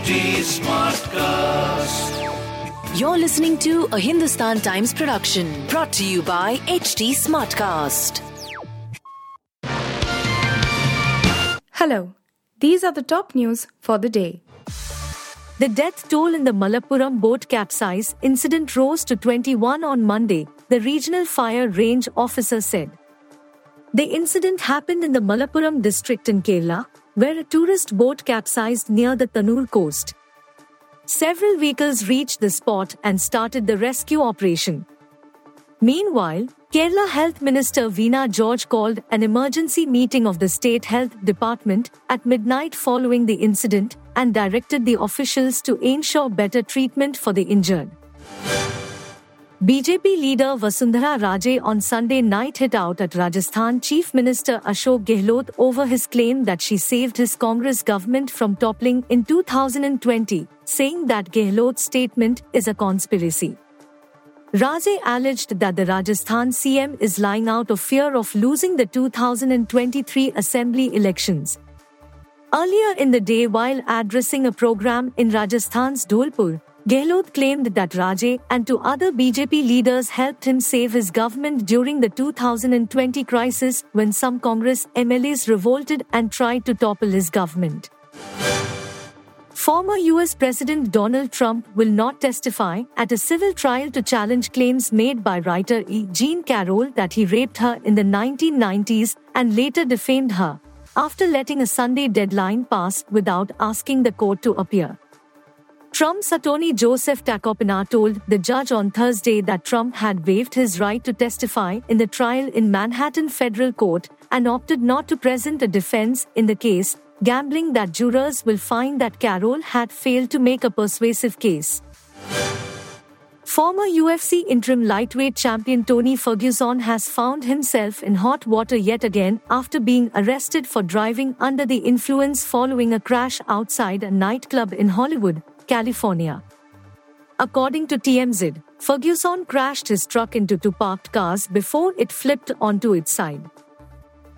HT Smartcast. You're listening to a Hindustan Times production brought to you by HT Smartcast. Hello, these are the top news for the day. The death toll in the Malappuram boat capsize incident rose to 21 on Monday, the regional fire range officer said. The incident happened in the Malappuram district in Kerala, where a tourist boat capsized near the Tanur coast. Several vehicles reached the spot and started the rescue operation. Meanwhile, Kerala Health Minister Veena George called an emergency meeting of the State Health Department at midnight following the incident and directed the officials to ensure better treatment for the injured. BJP leader Vasundhara Raje on Sunday night hit out at Rajasthan Chief Minister Ashok Gehlot over his claim that she saved his Congress government from toppling in 2020, saying that Gehlot's statement is a conspiracy. Raje alleged that the Rajasthan CM is lying out of fear of losing the 2023 assembly elections. Earlier in the day, while addressing a program in Rajasthan's Dholpur, Gehlot claimed that Raje and two other BJP leaders helped him save his government during the 2020 crisis when some Congress MLAs revolted and tried to topple his government. Former US President Donald Trump will not testify at a civil trial to challenge claims made by writer E. Jean Carroll that he raped her in the 1990s and later defamed her, after letting a Sunday deadline pass without asking the court to appear. Trump's attorney Joseph Tacopina told the judge on Thursday that Trump had waived his right to testify in the trial in Manhattan federal court and opted not to present a defense in the case, gambling that jurors will find that Carroll had failed to make a persuasive case. Former UFC interim lightweight champion Tony Ferguson has found himself in hot water yet again after being arrested for driving under the influence following a crash outside a nightclub in Hollywood, California. According to TMZ, Ferguson crashed his truck into two parked cars before it flipped onto its side.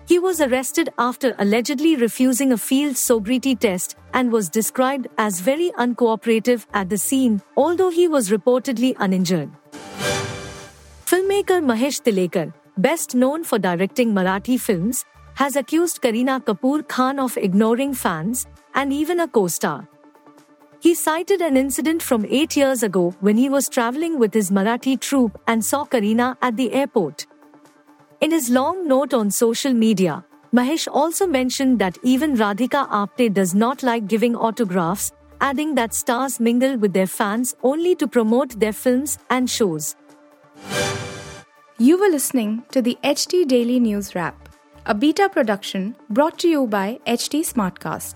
He was arrested after allegedly refusing a field sobriety test and was described as very uncooperative at the scene, although he was reportedly uninjured. Filmmaker Mahesh Tilekar, best known for directing Marathi films, has accused Kareena Kapoor Khan of ignoring fans and even a co star. He cited an incident from eight years ago when he was traveling with his Marathi troupe and saw Kareena at the airport. In his long note on social media, Mahesh also mentioned that even Radhika Apte does not like giving autographs, adding that stars mingle with their fans only to promote their films and shows. You were listening to the HT Daily News Wrap, a beta production brought to you by HT Smartcast.